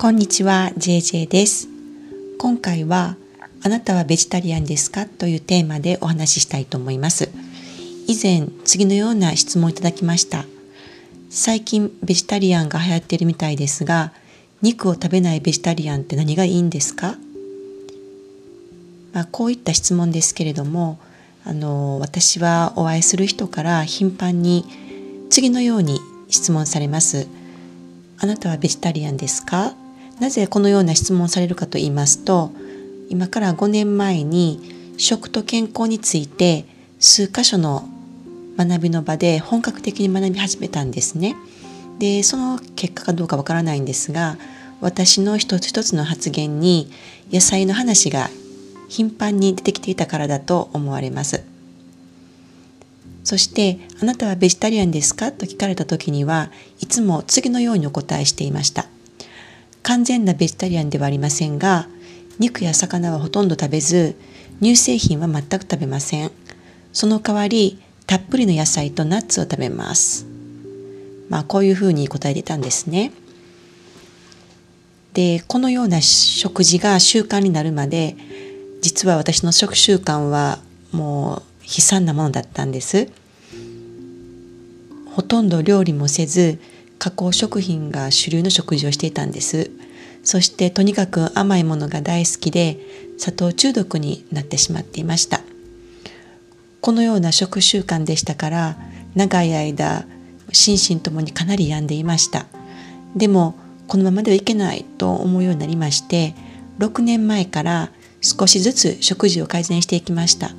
こんにちは JJ です。今回はあなたはベジタリアンですかというテーマでお話ししたいと思います。以前次のような質問をいただきました。最近ベジタリアンが流行っているみたいですが肉を食べないベジタリアンって何がいいんですか？まあ、こういった質問ですけれどもあの私はお会いする人から頻繁に次のように質問されます。あなたはベジタリアンですか？なぜこのような質問されるかと言いますと今から5年前に食と健康について数箇所の学びの場で本格的に学び始めたんですね。でその結果かどうかわからないんですが私の一つ一つの発言に野菜の話が頻繁に出てきていたからだと思われます。そして「あなたはベジタリアンですか?」と聞かれた時にはいつも次のようにお答えしていました。完全なベジタリアンではありませんが肉や魚はほとんど食べず乳製品は全く食べません。その代わりたっぷりの野菜とナッツを食べます。まあこういうふうに答えてたんですね。でこのような食事が習慣になるまで実は私の食習慣はもう悲惨なものだったんですほとんど料理もせず加工食品が主流の食事をしていたんです。そしてとにかく甘いものが大好きで砂糖中毒になってしまっていました。このような食習慣でしたから長い間心身ともにかなり病んでいました。でもこのままではいけないと思うようになりまして6年前から少しずつ食事を改善していきました。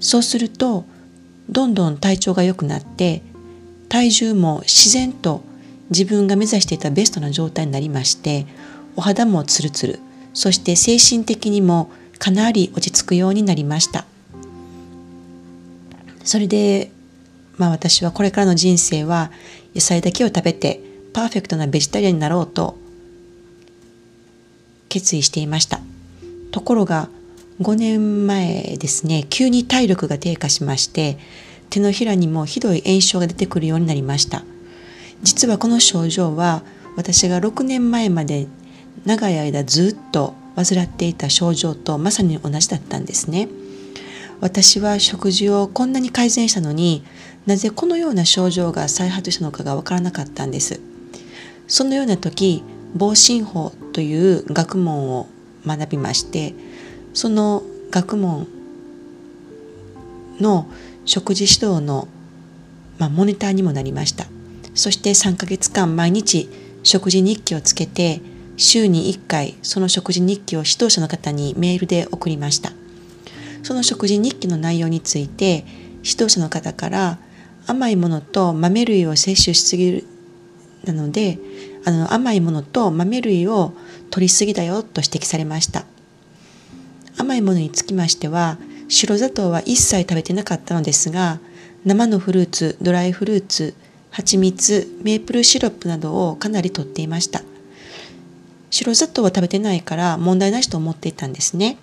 そうするとどんどん体調が良くなって体重も自然と自分が目指していたベストな状態になりましてお肌もツルツル。そして精神的にもかなり落ち着くようになりました。それでまあ私はこれからの人生は野菜だけを食べてパーフェクトなベジタリアンになろうと決意していました。ところが5年前ですね急に体力が低下しまして手のひらにもひどい炎症が出てくるようになりました。実はこの症状は私が6年前まで長い間ずっと患っていた症状とまさに同じだったんですね。私は食事をこんなに改善したのになぜこのような症状が再発したのかがわからなかったんです。そのような時防振法という学問を学びましてその学問の食事指導の、まあ、モニターにもなりました。そして3ヶ月間毎日食事日記をつけて週に1回その食事日記を指導者の方にメールで送りました。その食事日記の内容について指導者の方から甘いものと豆類を摂取しすぎるなのであの甘いものと豆類を取りすぎだよと指摘されました。甘いものにつきましては白砂糖は一切食べてなかったのですが生のフルーツドライフルーツ蜂蜜メープルシロップなどをかなりとっていました。白砂糖は食べてないから問題なしと思っていたんですね。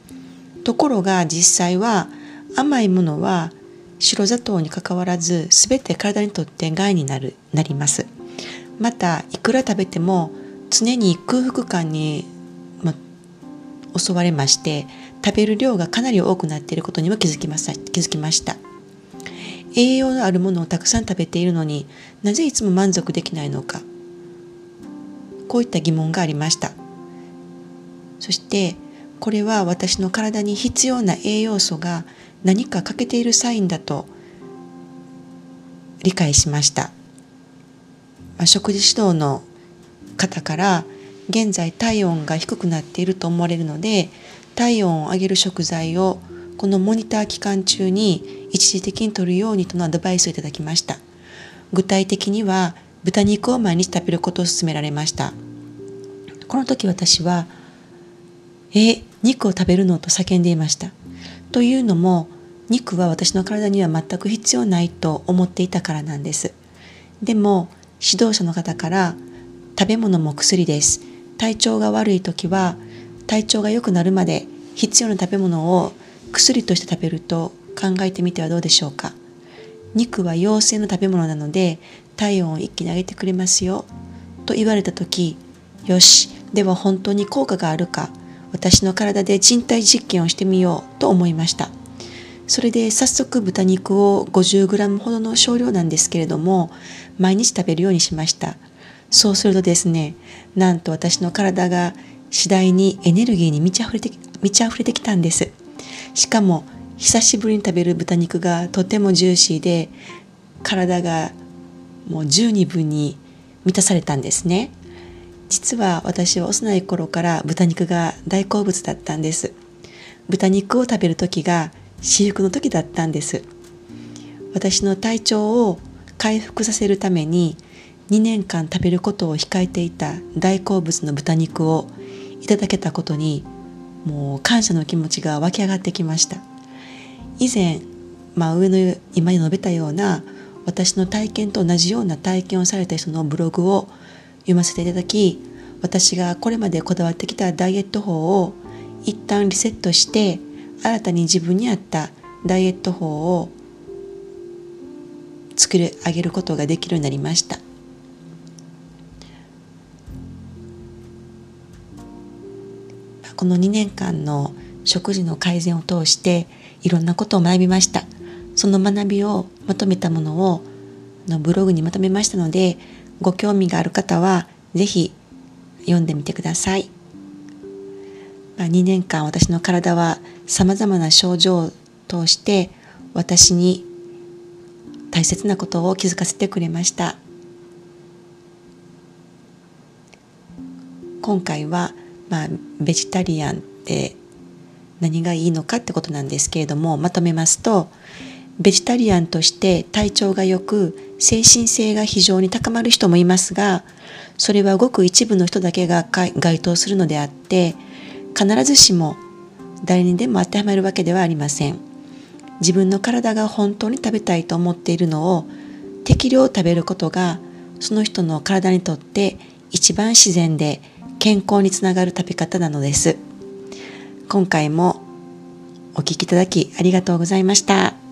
ところが実際は甘いものは白砂糖にかかわらず全て体にとって害になるなります。またいくら食べても常に空腹感に、ま、襲われまして食べる量がかなり多くなっていることにも気づきました。気づきました。栄養のあるものをたくさん食べているのになぜいつも満足できないのか。こういった疑問がありました。そしてこれは私の体に必要な栄養素が何か欠けているサインだと理解しました、まあ、食事指導の方から現在体温が低くなっていると思われるので体温を上げる食材をこのモニター期間中に一時的に取るようにとのアドバイスをいただきました。具体的には豚肉を毎日食べることを勧められました。この時私は「え肉を食べるの?」と叫んでいました。というのも肉は私の体には全く必要ないと思っていたからなんです。でも指導者の方から「食べ物も薬です。体調が悪い時は体調が良くなるまで必要な食べ物を薬として食べると考えてみてはどうでしょうか？肉は陽性の食べ物なので体温を一気に上げてくれますよ。と言われた時よしでは本当に効果があるか。私の体で人体実験をしてみようと思いました。それで早速豚肉を 50g ほどの少量なんですけれども毎日食べるようにしました。そうするとですねなんと私の体が次第にエネルギーに満ち溢れて満ち溢れてきたんです。しかも久しぶりに食べる豚肉がとてもジューシーで体がもう十二分に満たされたんですね。実は私は幼い頃から豚肉が大好物だったんです。豚肉を食べる時が至福の時だったんです。私の体調を回復させるために2年間食べることを控えていた大好物の豚肉をいただけたことにもう感謝の気持ちが湧き上がってきました。以前、まあ、上の今に述べたような私の体験と同じような体験をされた人のブログを読ませていただき私がこれまでこだわってきたダイエット法を一旦リセットして新たに自分に合ったダイエット法を作り上げることができるようになりました。この2年間の食事の改善を通していろんなことを学びました。その学びをまとめたものをのブログにまとめましたのでご興味がある方は是非読んでみてください、まあ、2年間私の体はさまざまな症状を通して私に大切なことを気づかせてくれました。今回は、まあ、ベジタリアンって何がいいのかってことなんですけれどもまとめますとベジタリアンとして体調が良く精神性が非常に高まる人もいますがそれはごく一部の人だけが該当するのであって必ずしも誰にでも当てはまるわけではありません。自分の体が本当に食べたいと思っているのを適量食べることがその人の体にとって一番自然で健康につながる食べ方なのです今回もお聞きいただきありがとうございました。